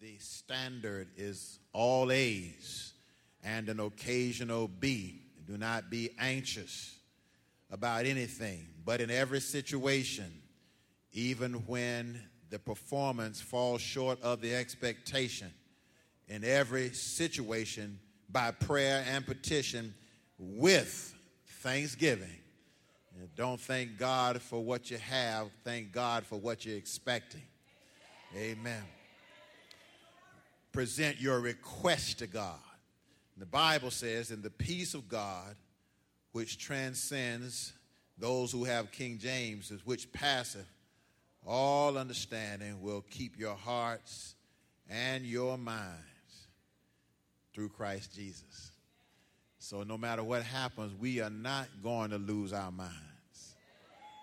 the standard is all A's and an occasional B. Do not be anxious about anything, but in every situation, even when the performance falls short of the expectation, in every situation, by prayer and petition with thanksgiving. Don't thank God for what you have, thank God for what you're expecting. Amen. Present your request to God. The Bible says, in the peace of God, which transcends those who have King James, which passeth all understanding, will keep your hearts and your minds through Christ Jesus. So, no matter what happens, we are not going to lose our minds.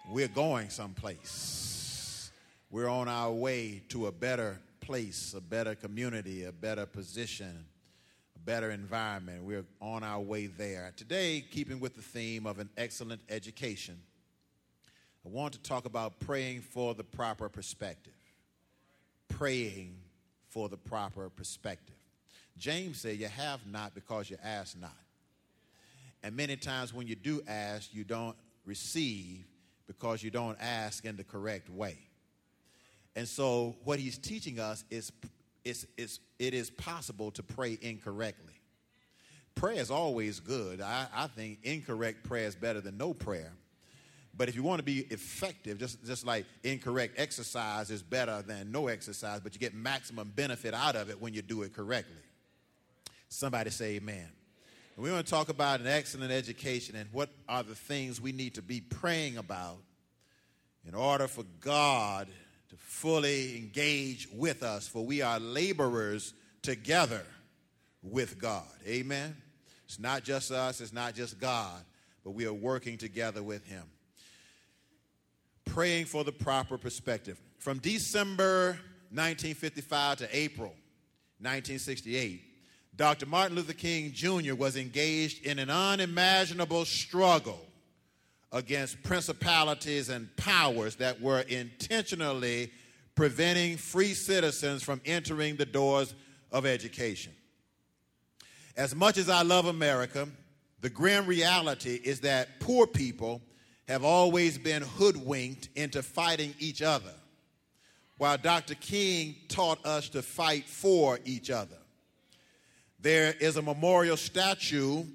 We're going someplace. We're on our way to a better place, a better community, a better position, a better environment. We're on our way there. Today, keeping with the theme of an excellent education, I want to talk about praying for the proper perspective. Praying for the proper perspective. James said, You have not because you ask not. And many times when you do ask, you don't receive because you don't ask in the correct way. And so, what he's teaching us is, is, is it is possible to pray incorrectly. Prayer is always good. I, I think incorrect prayer is better than no prayer. But if you want to be effective, just, just like incorrect exercise is better than no exercise, but you get maximum benefit out of it when you do it correctly. Somebody say amen. And we want to talk about an excellent education and what are the things we need to be praying about in order for God to fully engage with us, for we are laborers together with God. Amen. It's not just us, it's not just God, but we are working together with Him. Praying for the proper perspective. From December 1955 to April 1968, Dr. Martin Luther King Jr. was engaged in an unimaginable struggle against principalities and powers that were intentionally preventing free citizens from entering the doors of education. As much as I love America, the grim reality is that poor people have always been hoodwinked into fighting each other, while Dr. King taught us to fight for each other. There is a memorial statue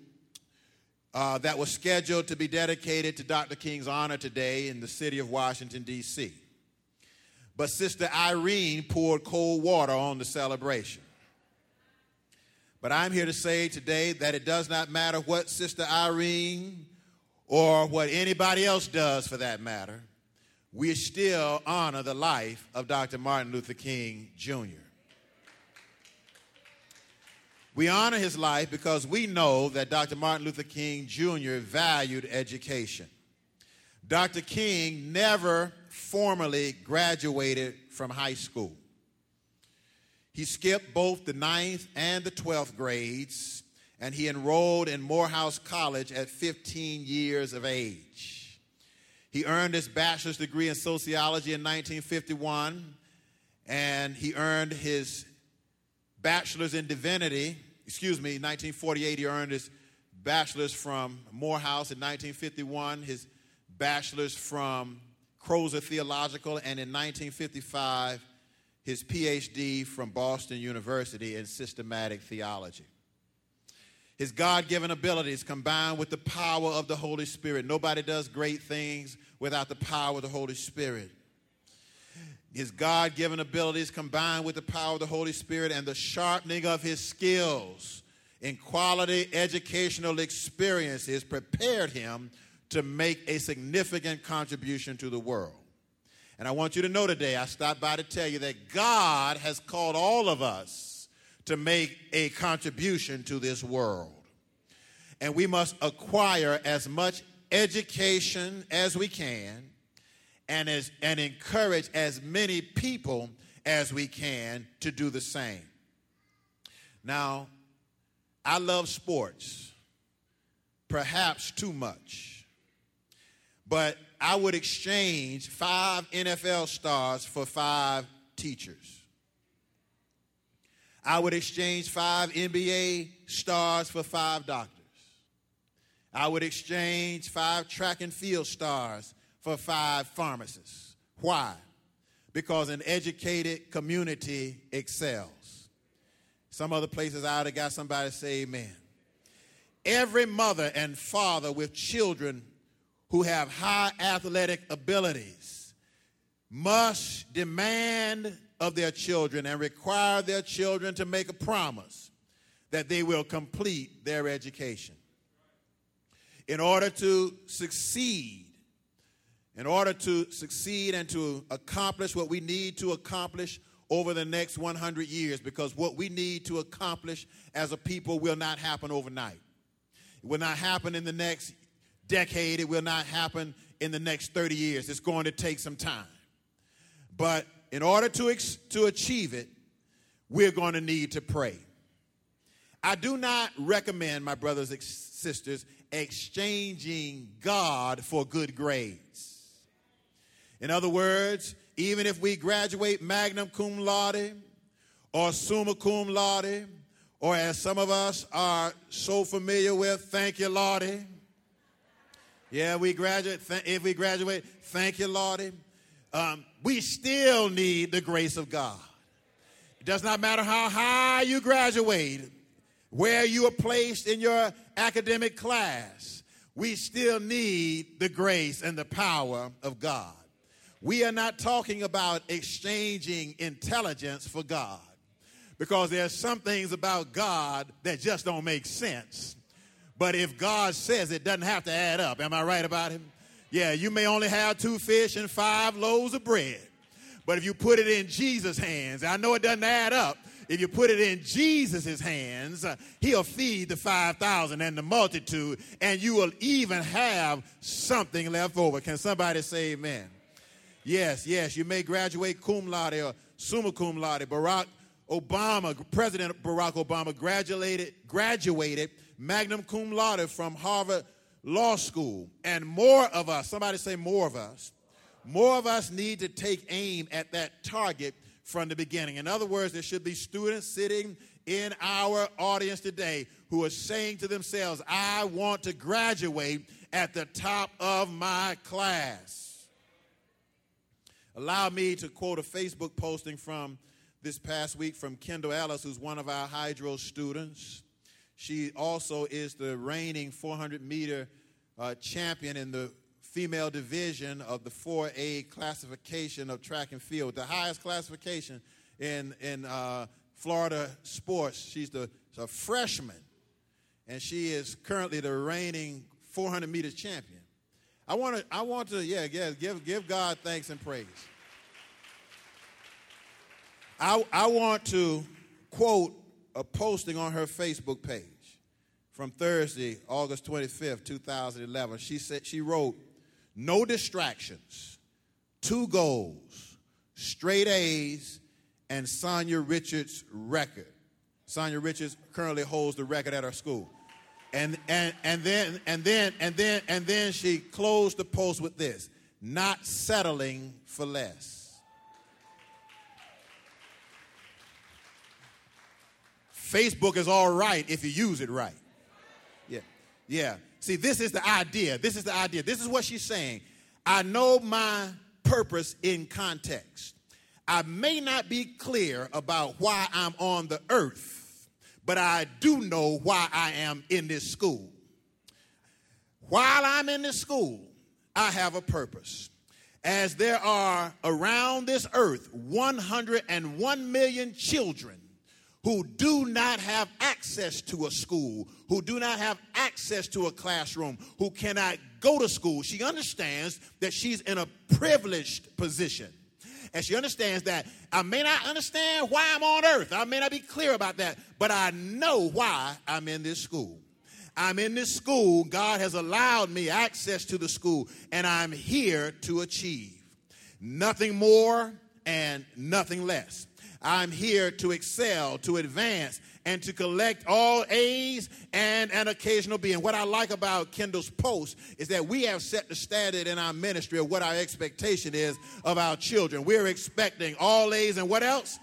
uh, that was scheduled to be dedicated to Dr. King's honor today in the city of Washington, D.C. But Sister Irene poured cold water on the celebration. But I'm here to say today that it does not matter what Sister Irene or what anybody else does for that matter, we still honor the life of Dr. Martin Luther King Jr. We honor his life because we know that Dr. Martin Luther King Jr. valued education. Dr. King never formally graduated from high school. He skipped both the ninth and the 12th grades, and he enrolled in Morehouse College at 15 years of age. He earned his bachelor's degree in sociology in 1951, and he earned his bachelor's in divinity, excuse me, 1948, he earned his bachelor's from Morehouse in 1951, his bachelor's from Crozer Theological, and in 1955, his PhD from Boston University in systematic theology. His God given abilities combined with the power of the Holy Spirit. Nobody does great things without the power of the Holy Spirit his God given abilities combined with the power of the Holy Spirit and the sharpening of his skills in quality educational experiences prepared him to make a significant contribution to the world. And I want you to know today, I stopped by to tell you that God has called all of us to make a contribution to this world. And we must acquire as much education as we can and, as, and encourage as many people as we can to do the same. Now, I love sports, perhaps too much, but I would exchange five NFL stars for five teachers. I would exchange five NBA stars for five doctors. I would exchange five track and field stars for five pharmacists. Why? Because an educated community excels. Some other places I have got somebody say amen. Every mother and father with children who have high athletic abilities must demand of their children and require their children to make a promise that they will complete their education. In order to succeed, in order to succeed and to accomplish what we need to accomplish over the next 100 years, because what we need to accomplish as a people will not happen overnight. It will not happen in the next decade. It will not happen in the next 30 years. It's going to take some time. But in order to, ex- to achieve it, we're going to need to pray. I do not recommend, my brothers and sisters, exchanging God for good grades. In other words, even if we graduate magna cum laude or summa cum laude or as some of us are so familiar with, thank you, Lordy. Yeah, we graduate. if we graduate, thank you, Lordy. Um, we still need the grace of God. It does not matter how high you graduate, where you are placed in your academic class, we still need the grace and the power of God. We are not talking about exchanging intelligence for God because there's some things about God that just don't make sense. But if God says it doesn't have to add up. Am I right about him? Yeah, you may only have two fish and five loaves of bread. But if you put it in Jesus' hands, I know it doesn't add up. If you put it in Jesus' hands, he'll feed the 5,000 and the multitude, and you will even have something left over. Can somebody say amen? Yes, yes, you may graduate cum laude or summa cum laude. Barack Obama, President Barack Obama, graduated, graduated magna cum laude from Harvard Law School. And more of us, somebody say more of us, more of us need to take aim at that target from the beginning. In other words, there should be students sitting in our audience today who are saying to themselves, I want to graduate at the top of my class. Allow me to quote a Facebook posting from this past week from Kendall Ellis, who's one of our Hydro students. She also is the reigning 400 meter uh, champion in the female division of the 4A classification of track and field, the highest classification in, in uh, Florida sports. She's the a freshman, and she is currently the reigning 400 meter champion. I want to, I want to, yeah, yeah, give, give God thanks and praise. I, I want to quote a posting on her Facebook page from Thursday, August 25th, 2011. She said she wrote, "No distractions, two goals, straight A's, and Sanya Richards' record. Sanya Richards currently holds the record at our school." And, and, and then and then and then and then she closed the post with this not settling for less Facebook is all right if you use it right. Yeah. Yeah. See, this is the idea. This is the idea. This is what she's saying. I know my purpose in context. I may not be clear about why I'm on the earth, but I do know why I am in this school. While I'm in this school, I have a purpose. As there are around this earth 101 million children who do not have access to a school, who do not have access to a classroom, who cannot go to school. She understands that she's in a privileged position. And she understands that I may not understand why I'm on earth. I may not be clear about that, but I know why I'm in this school. I'm in this school. God has allowed me access to the school, and I'm here to achieve nothing more and nothing less. I'm here to excel, to advance, and to collect all A's and an occasional B. And what I like about Kendall's post is that we have set the standard in our ministry of what our expectation is of our children. We're expecting all A's and what else?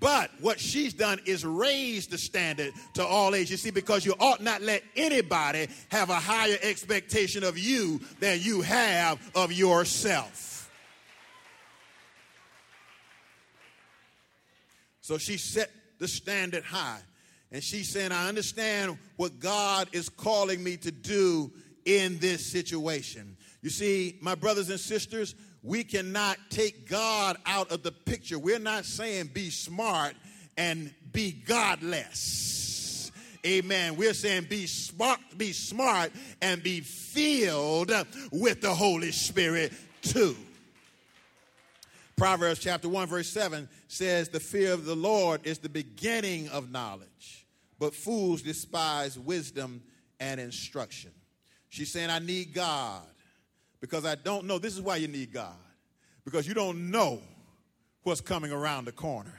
But what she's done is raise the standard to all age. You see, because you ought not let anybody have a higher expectation of you than you have of yourself. So she set the standard high. And she's saying, I understand what God is calling me to do in this situation. You see, my brothers and sisters, we cannot take God out of the picture. We're not saying be smart and be godless. Amen. We're saying be smart, be smart and be filled with the Holy Spirit too. Proverbs chapter 1 verse 7 says the fear of the Lord is the beginning of knowledge, but fools despise wisdom and instruction. She's saying I need God because I don't know. This is why you need God. Because you don't know what's coming around the corner.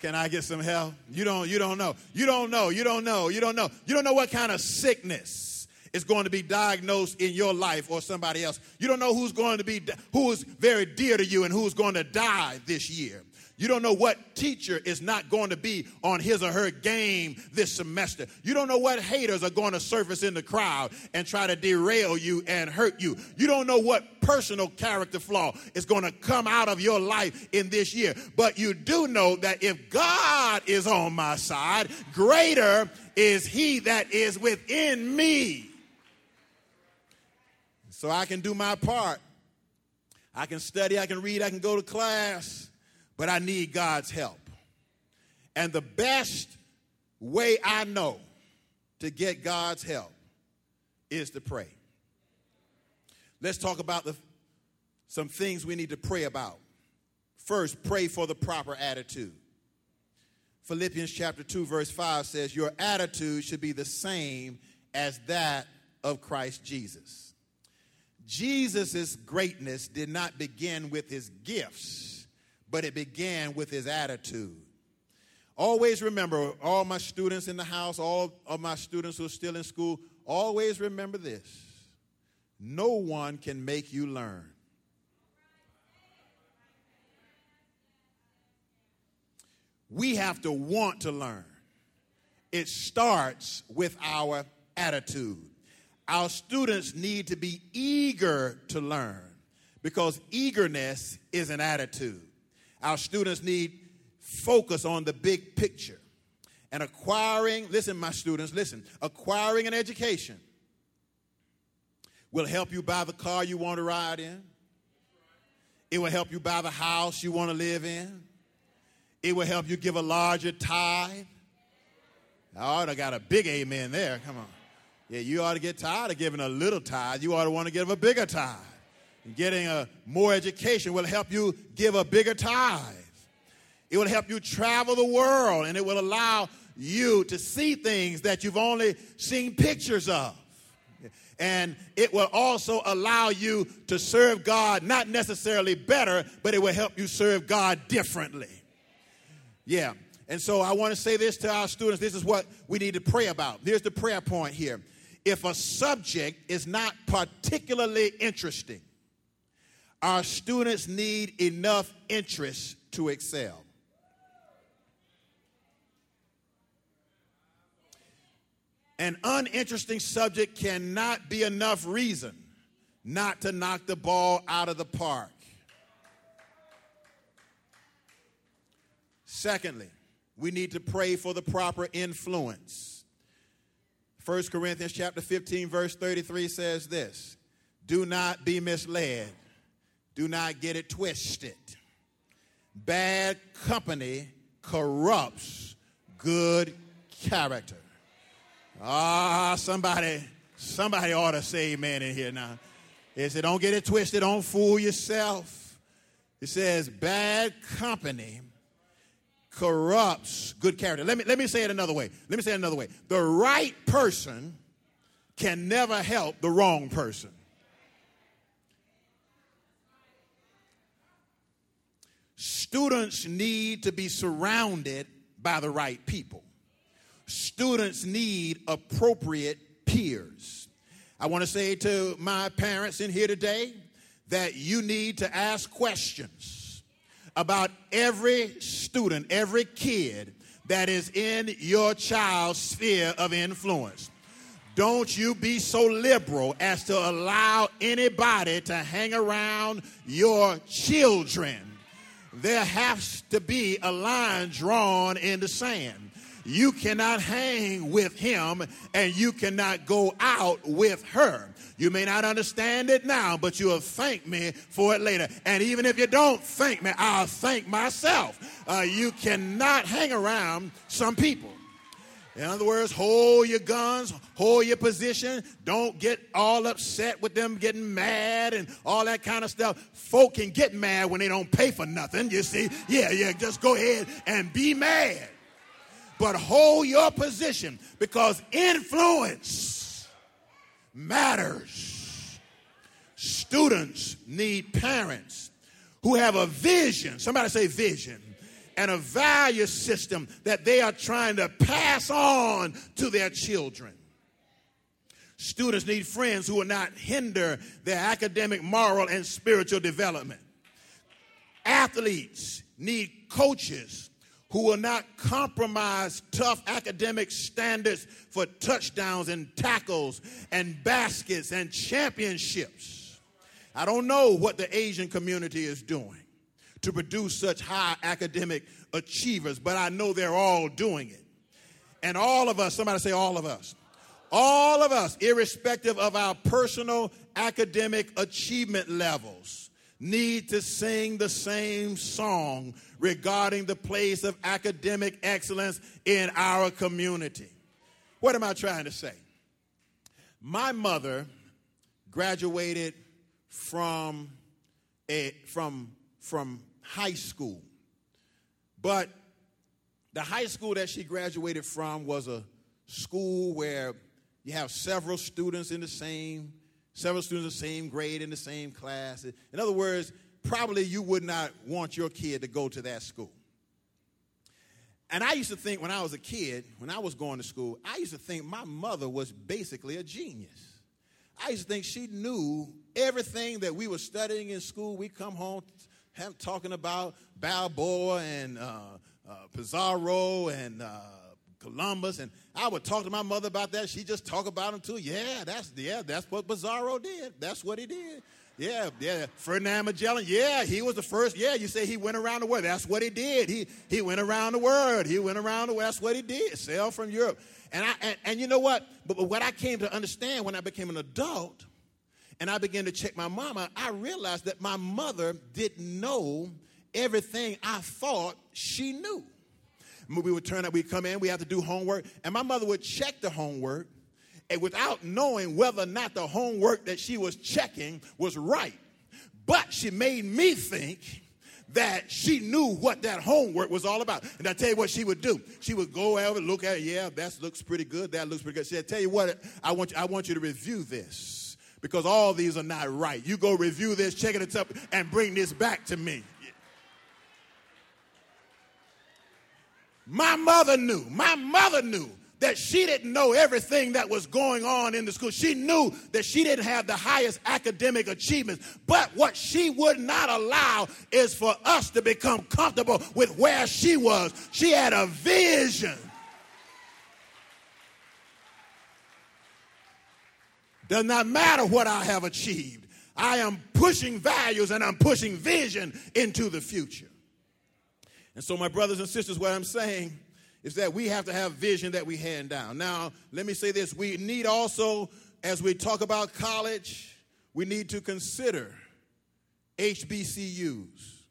Can I get some help? You don't you don't know. You don't know. You don't know. You don't know. You don't know what kind of sickness is going to be diagnosed in your life or somebody else. You don't know who's going to be who is very dear to you and who's going to die this year. You don't know what teacher is not going to be on his or her game this semester. You don't know what haters are going to surface in the crowd and try to derail you and hurt you. You don't know what personal character flaw is going to come out of your life in this year. But you do know that if God is on my side, greater is he that is within me. So I can do my part. I can study, I can read, I can go to class but I need God's help. And the best way I know to get God's help is to pray. Let's talk about the, some things we need to pray about. First, pray for the proper attitude. Philippians chapter 2, verse 5 says, Your attitude should be the same as that of Christ Jesus. Jesus' greatness did not begin with his gifts but it began with his attitude. Always remember, all my students in the house, all of my students who are still in school, always remember this no one can make you learn. We have to want to learn. It starts with our attitude. Our students need to be eager to learn because eagerness is an attitude. Our students need focus on the big picture. And acquiring, listen, my students, listen, acquiring an education will help you buy the car you want to ride in. It will help you buy the house you want to live in. It will help you give a larger tithe. Oh, I got a big amen there. Come on. Yeah, you ought to get tired of giving a little tithe. You ought to want to give a bigger tithe. Getting a more education will help you give a bigger tithe. It will help you travel the world and it will allow you to see things that you've only seen pictures of. And it will also allow you to serve God not necessarily better, but it will help you serve God differently. Yeah. And so I want to say this to our students. This is what we need to pray about. Here's the prayer point here. If a subject is not particularly interesting, our students need enough interest to excel. An uninteresting subject cannot be enough reason not to knock the ball out of the park. Secondly, we need to pray for the proper influence. 1 Corinthians chapter 15 verse 33 says this, "Do not be misled. Do not get it twisted. Bad company corrupts good character. Ah, somebody, somebody ought to say amen in here now. It said, don't get it twisted, don't fool yourself. It says, bad company corrupts good character. Let me, let me say it another way. Let me say it another way. The right person can never help the wrong person. Students need to be surrounded by the right people. Students need appropriate peers. I want to say to my parents in here today that you need to ask questions about every student, every kid that is in your child's sphere of influence. Don't you be so liberal as to allow anybody to hang around your children. There has to be a line drawn in the sand. You cannot hang with him and you cannot go out with her. You may not understand it now, but you'll thank me for it later. And even if you don't thank me, I'll thank myself. Uh, you cannot hang around some people. In other words, hold your guns, hold your position. Don't get all upset with them getting mad and all that kind of stuff. Folk can get mad when they don't pay for nothing, you see. Yeah, yeah, just go ahead and be mad. But hold your position because influence matters. Students need parents who have a vision. Somebody say vision and a value system that they are trying to pass on to their children. Students need friends who will not hinder their academic, moral, and spiritual development. Athletes need coaches who will not compromise tough academic standards for touchdowns and tackles and baskets and championships. I don't know what the Asian community is doing to produce such high academic achievers, but I know they're all doing it. And all of us, somebody say, all of us, all of us, irrespective of our personal academic achievement levels, need to sing the same song regarding the place of academic excellence in our community. What am I trying to say? My mother graduated from a from from high school. But the high school that she graduated from was a school where you have several students in the same, several students the same grade in the same class. In other words, probably you would not want your kid to go to that school. And I used to think when I was a kid, when I was going to school, I used to think my mother was basically a genius. I used to think she knew everything that we were studying in school. We come home him talking about Balboa and uh, uh, Pizarro and uh, Columbus, and I would talk to my mother about that. She just talk about him too. Yeah, that's yeah, that's what Pizarro did. That's what he did. Yeah, yeah. Ferdinand Magellan. Yeah, he was the first. Yeah, you say he went around the world. That's what he did. He he went around the world. He went around the world. That's what he did. Sail from Europe. And I and, and you know what? But, but what I came to understand when I became an adult and I began to check my mama, I realized that my mother didn't know everything I thought she knew. We would turn up, we'd come in, we had to do homework, and my mother would check the homework and without knowing whether or not the homework that she was checking was right. But she made me think that she knew what that homework was all about. And I tell you what she would do. She would go over, look at it, yeah, that looks pretty good, that looks pretty good. She said, tell you what, I want you, I want you to review this because all these are not right. You go review this, check it up, and bring this back to me. My mother knew, my mother knew that she didn't know everything that was going on in the school. She knew that she didn't have the highest academic achievements. But what she would not allow is for us to become comfortable with where she was. She had a vision. Does not matter what I have achieved. I am pushing values and I'm pushing vision into the future. And so, my brothers and sisters, what I'm saying is that we have to have vision that we hand down. Now, let me say this we need also, as we talk about college, we need to consider HBCUs.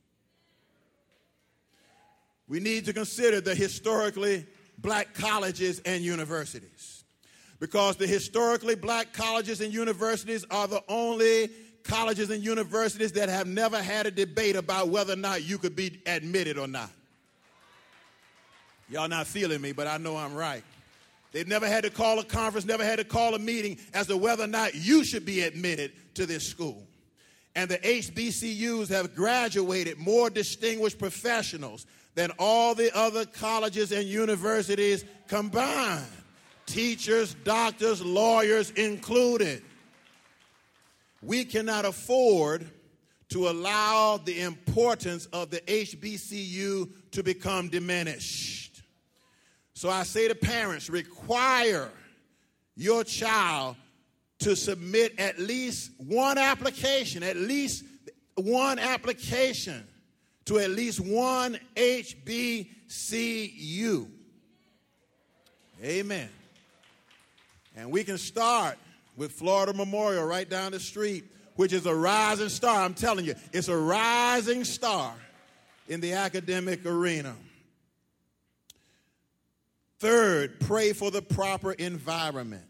We need to consider the historically black colleges and universities because the historically black colleges and universities are the only colleges and universities that have never had a debate about whether or not you could be admitted or not. Y'all not feeling me, but I know I'm right. They've never had to call a conference, never had to call a meeting as to whether or not you should be admitted to this school. And the HBCUs have graduated more distinguished professionals than all the other colleges and universities combined teachers, doctors, lawyers included. We cannot afford to allow the importance of the HBCU to become diminished. So I say to parents, require your child to submit at least one application, at least one application to at least one HBCU. Amen. And we can start with Florida Memorial right down the street, which is a rising star. I'm telling you, it's a rising star in the academic arena. Third, pray for the proper environment.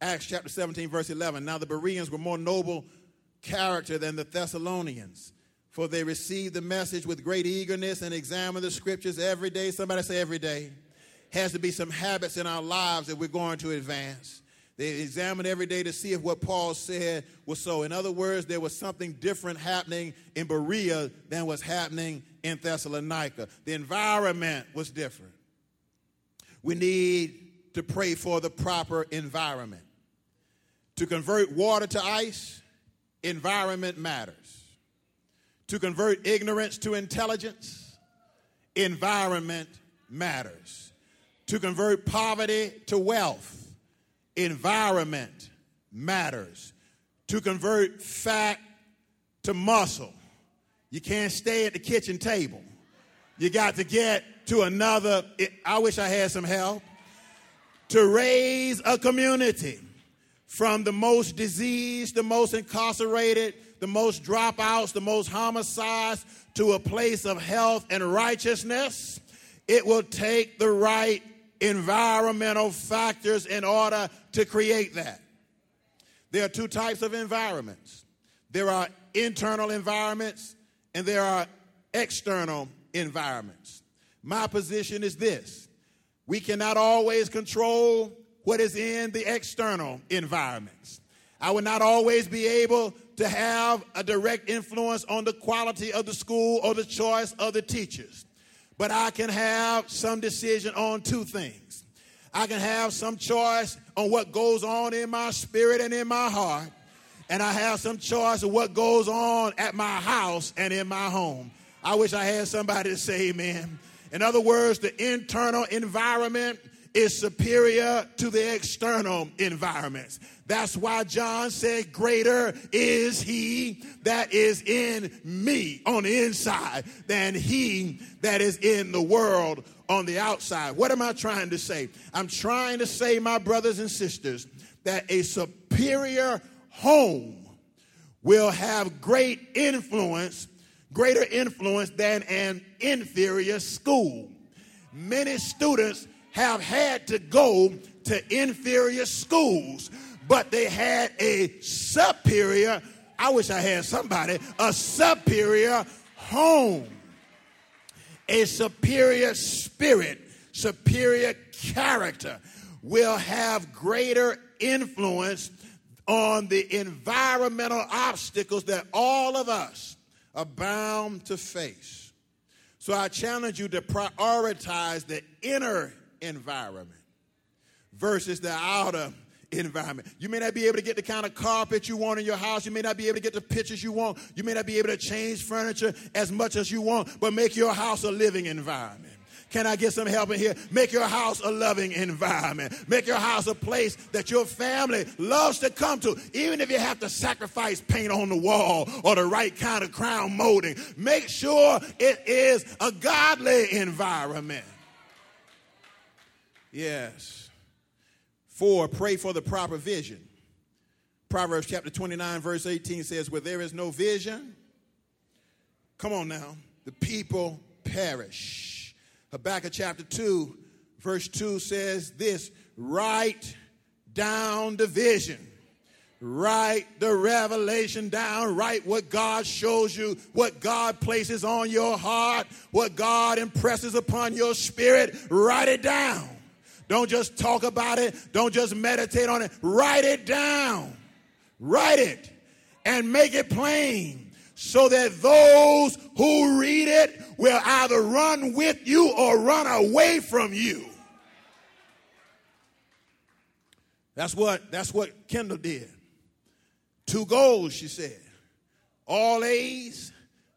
Acts chapter 17, verse 11. Now the Bereans were more noble character than the Thessalonians, for they received the message with great eagerness and examined the scriptures every day. Somebody say every day. Has to be some habits in our lives that we're going to advance. They examined every day to see if what Paul said was so. In other words, there was something different happening in Berea than was happening in Thessalonica. The environment was different. We need to pray for the proper environment. To convert water to ice, environment matters. To convert ignorance to intelligence, environment matters. To convert poverty to wealth, environment matters. To convert fat to muscle, you can't stay at the kitchen table. You got to get to another. I wish I had some help. To raise a community from the most diseased, the most incarcerated, the most dropouts, the most homicides to a place of health and righteousness, it will take the right environmental factors in order to create that. There are two types of environments there are internal environments and there are external environments. My position is this we cannot always control what is in the external environments. I will not always be able to have a direct influence on the quality of the school or the choice of the teachers. But I can have some decision on two things. I can have some choice on what goes on in my spirit and in my heart. And I have some choice of what goes on at my house and in my home. I wish I had somebody to say amen. In other words, the internal environment is superior to the external environments. That's why John said, Greater is he that is in me on the inside than he that is in the world on the outside. What am I trying to say? I'm trying to say, my brothers and sisters, that a superior home will have great influence, greater influence than an inferior school. Many students have had to go to inferior schools, but they had a superior, I wish I had somebody, a superior home, a superior spirit, superior character will have greater influence on the environmental obstacles that all of us are bound to face. So I challenge you to prioritize the inner environment versus the outer environment. You may not be able to get the kind of carpet you want in your house. You may not be able to get the pictures you want. You may not be able to change furniture as much as you want, but make your house a living environment. Can I get some help in here? Make your house a loving environment. Make your house a place that your family loves to come to, even if you have to sacrifice paint on the wall or the right kind of crown molding. Make sure it is a godly environment. Yes. Four, pray for the proper vision. Proverbs chapter 29, verse 18 says, Where there is no vision, come on now, the people perish. Habakkuk chapter 2, verse 2 says this write down the vision. Write the revelation down. Write what God shows you, what God places on your heart, what God impresses upon your spirit. Write it down. Don't just talk about it. Don't just meditate on it. Write it down. Write it and make it plain so that those who read it will either run with you or run away from you. That's what that's what Kendall did. Two goals, she said. All A's,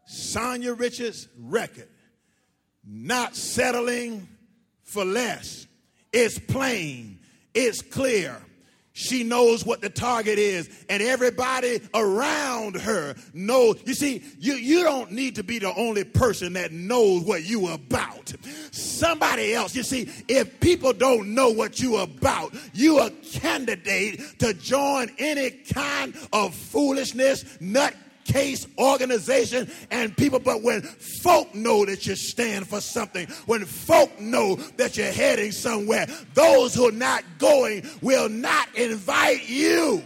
Sanya Richards record. Not settling for less. It's plain, it's clear. She knows what the target is, and everybody around her knows. You see, you, you don't need to be the only person that knows what you about. Somebody else, you see, if people don't know what you about, you a candidate to join any kind of foolishness, nut case organization and people, but when folk know that you stand for something, when folk know that you're heading somewhere, those who are not going will not invite you.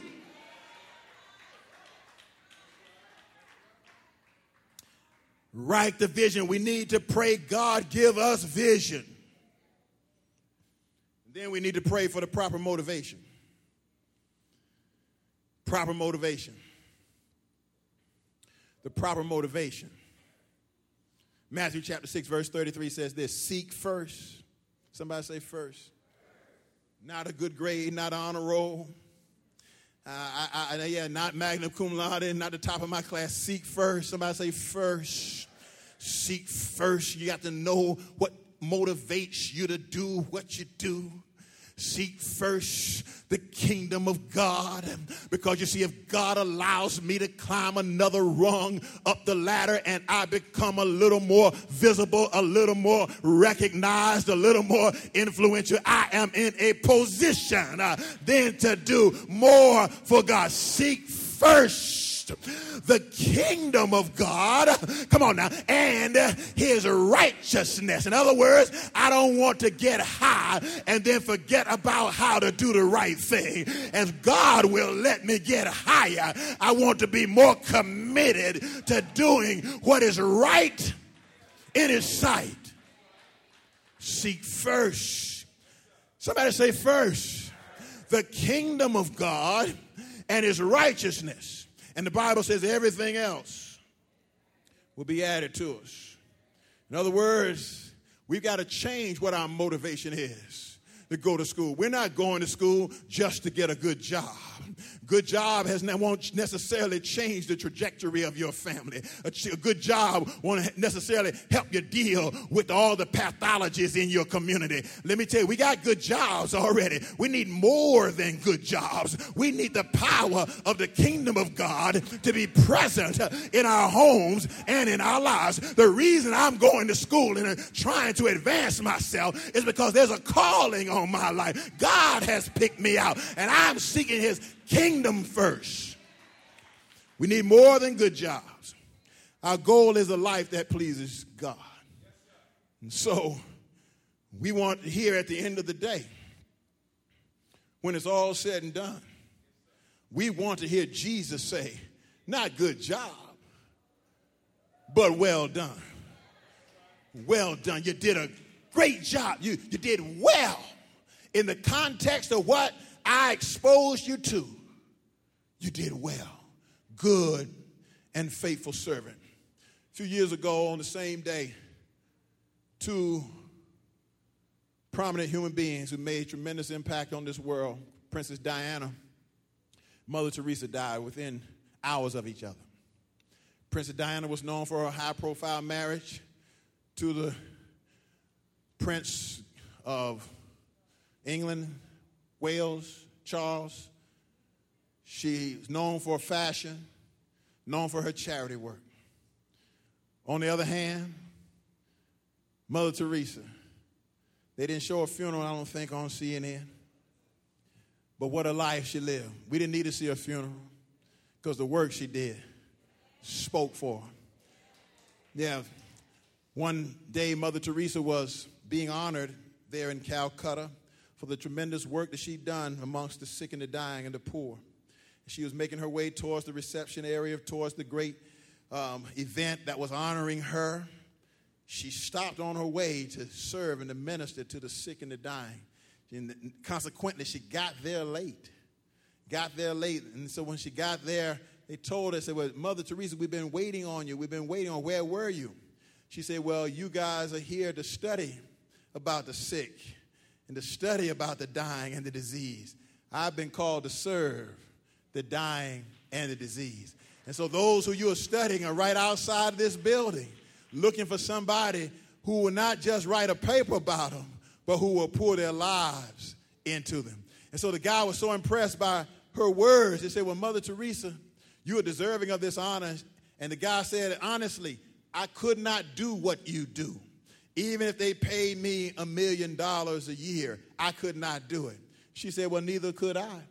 Write the vision. We need to pray, God, give us vision. Then we need to pray for the proper motivation. Proper motivation the proper motivation. Matthew chapter 6, verse 33 says this Seek first. Somebody say first. Not a good grade, not an honor roll. Uh, I, I, yeah, not magna cum laude, not the top of my class. Seek first. Somebody say first. Seek first. You got to know what motivates you to do what you do. Seek first the kingdom of God. Because you see, if God allows me to climb another rung up the ladder and I become a little more visible, a little more recognized, a little more influential, I am in a position uh, then to do more for God. Seek first the kingdom of God, come on now, and his righteousness. In other words, I don't want to get high and then forget about how to do the right thing. As God will let me get higher, I want to be more committed to doing what is right in his sight. Seek first. Somebody say first. The kingdom of God and his righteousness and the Bible says everything else will be added to us. In other words, we've got to change what our motivation is to go to school. We're not going to school just to get a good job. Good job has won't necessarily change the trajectory of your family. A, a good job won't necessarily help you deal with all the pathologies in your community. Let me tell you, we got good jobs already. We need more than good jobs. We need the power of the kingdom of God to be present in our homes and in our lives. The reason I'm going to school and uh, trying to advance myself is because there's a calling on my life. God has picked me out, and I'm seeking His kingdom first. We need more than good jobs. Our goal is a life that pleases God. And so we want to hear at the end of the day, when it's all said and done, we want to hear Jesus say, not good job, but well done. Well done. You did a great job. You, you did well in the context of what I exposed you to. You did well. Good and faithful servant. A few years ago, on the same day, two prominent human beings who made tremendous impact on this world, Princess Diana, Mother Teresa, died within hours of each other. Princess Diana was known for her high profile marriage to the Prince of England, Wales, Charles. She's known for fashion, known for her charity work. On the other hand, Mother Teresa, they didn't show a funeral, I don't think, on CNN. But what a life she lived. We didn't need to see a funeral because the work she did spoke for her. Yeah, one day Mother Teresa was being honored there in Calcutta for the tremendous work that she'd done amongst the sick and the dying and the poor. She was making her way towards the reception area, towards the great um, event that was honoring her. She stopped on her way to serve and to minister to the sick and the dying. And consequently, she got there late. Got there late. And so when she got there, they told her, said, Well, Mother Teresa, we've been waiting on you. We've been waiting on where were you? She said, Well, you guys are here to study about the sick and to study about the dying and the disease. I've been called to serve the dying and the disease. And so those who you are studying are right outside this building looking for somebody who will not just write a paper about them, but who will pour their lives into them. And so the guy was so impressed by her words. He said, Well, Mother Teresa, you are deserving of this honor. And the guy said, Honestly, I could not do what you do. Even if they paid me a million dollars a year, I could not do it. She said, Well, neither could I.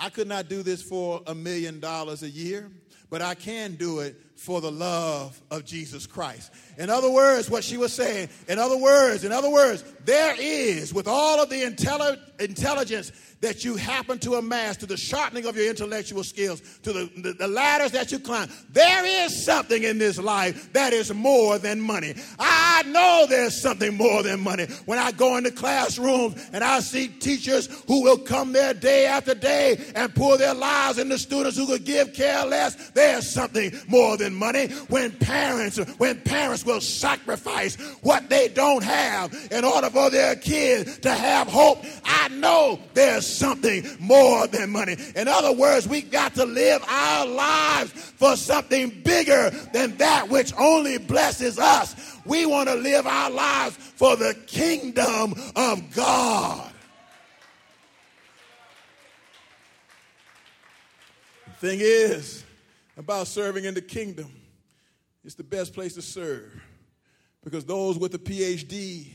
I could not do this for a million dollars a year, but I can do it for the love of Jesus Christ. In other words, what she was saying, in other words, in other words, there is, with all of the intelli- intelligence that you happen to amass, to the sharpening of your intellectual skills, to the, the, the, ladders that you climb. There is something in this life that is more than money. I know there's something more than money. When I go into classrooms and I see teachers who will come there day after day and pour their lives into students who could give care less, there's something more than money. When parents, when parents will sacrifice what they don't have in order for their kids to have hope, I know there's something more than money. In other words, we got to live our lives for something bigger than that which only blesses us. We want to live our lives for the kingdom of God. The thing is about serving in the kingdom, it's the best place to serve because those with a PhD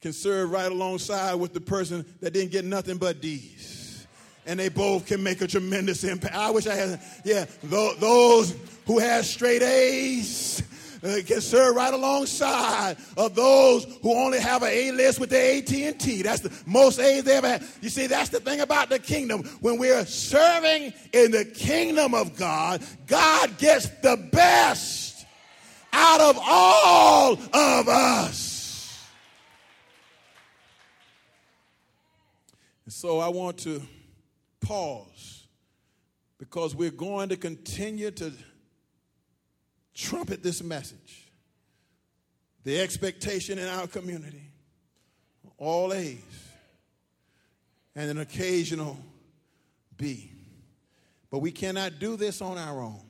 can serve right alongside with the person that didn't get nothing but D's. And they both can make a tremendous impact. I wish I had, yeah, those who have straight A's uh, can serve right alongside of those who only have an A list with their AT&T. That's the most A's they ever had. You see, that's the thing about the kingdom. When we're serving in the kingdom of God, God gets the best out of all of us. And so I want to pause because we're going to continue to trumpet this message. The expectation in our community, all A's, and an occasional B. But we cannot do this on our own.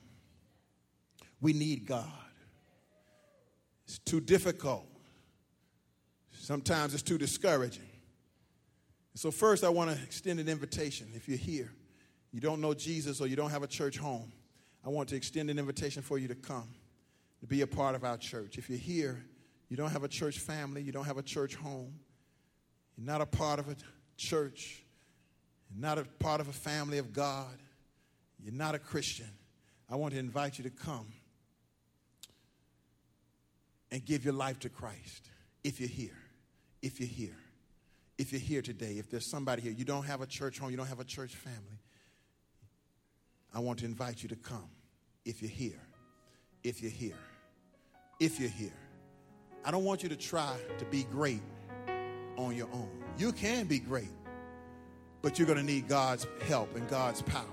We need God. It's too difficult. Sometimes it's too discouraging. So, first, I want to extend an invitation. If you're here, you don't know Jesus, or you don't have a church home, I want to extend an invitation for you to come to be a part of our church. If you're here, you don't have a church family, you don't have a church home, you're not a part of a church, you're not a part of a family of God, you're not a Christian, I want to invite you to come and give your life to Christ if you're here. If you're here if you're here today, if there's somebody here, you don't have a church home, you don't have a church family, I want to invite you to come if you're here. If you're here. If you're here. I don't want you to try to be great on your own. You can be great, but you're going to need God's help and God's power.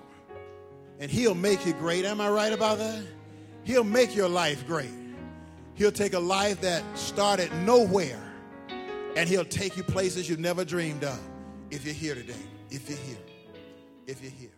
And He'll make you great. Am I right about that? He'll make your life great. He'll take a life that started nowhere and he'll take you places you've never dreamed of if you're here today. If you're here. If you're here.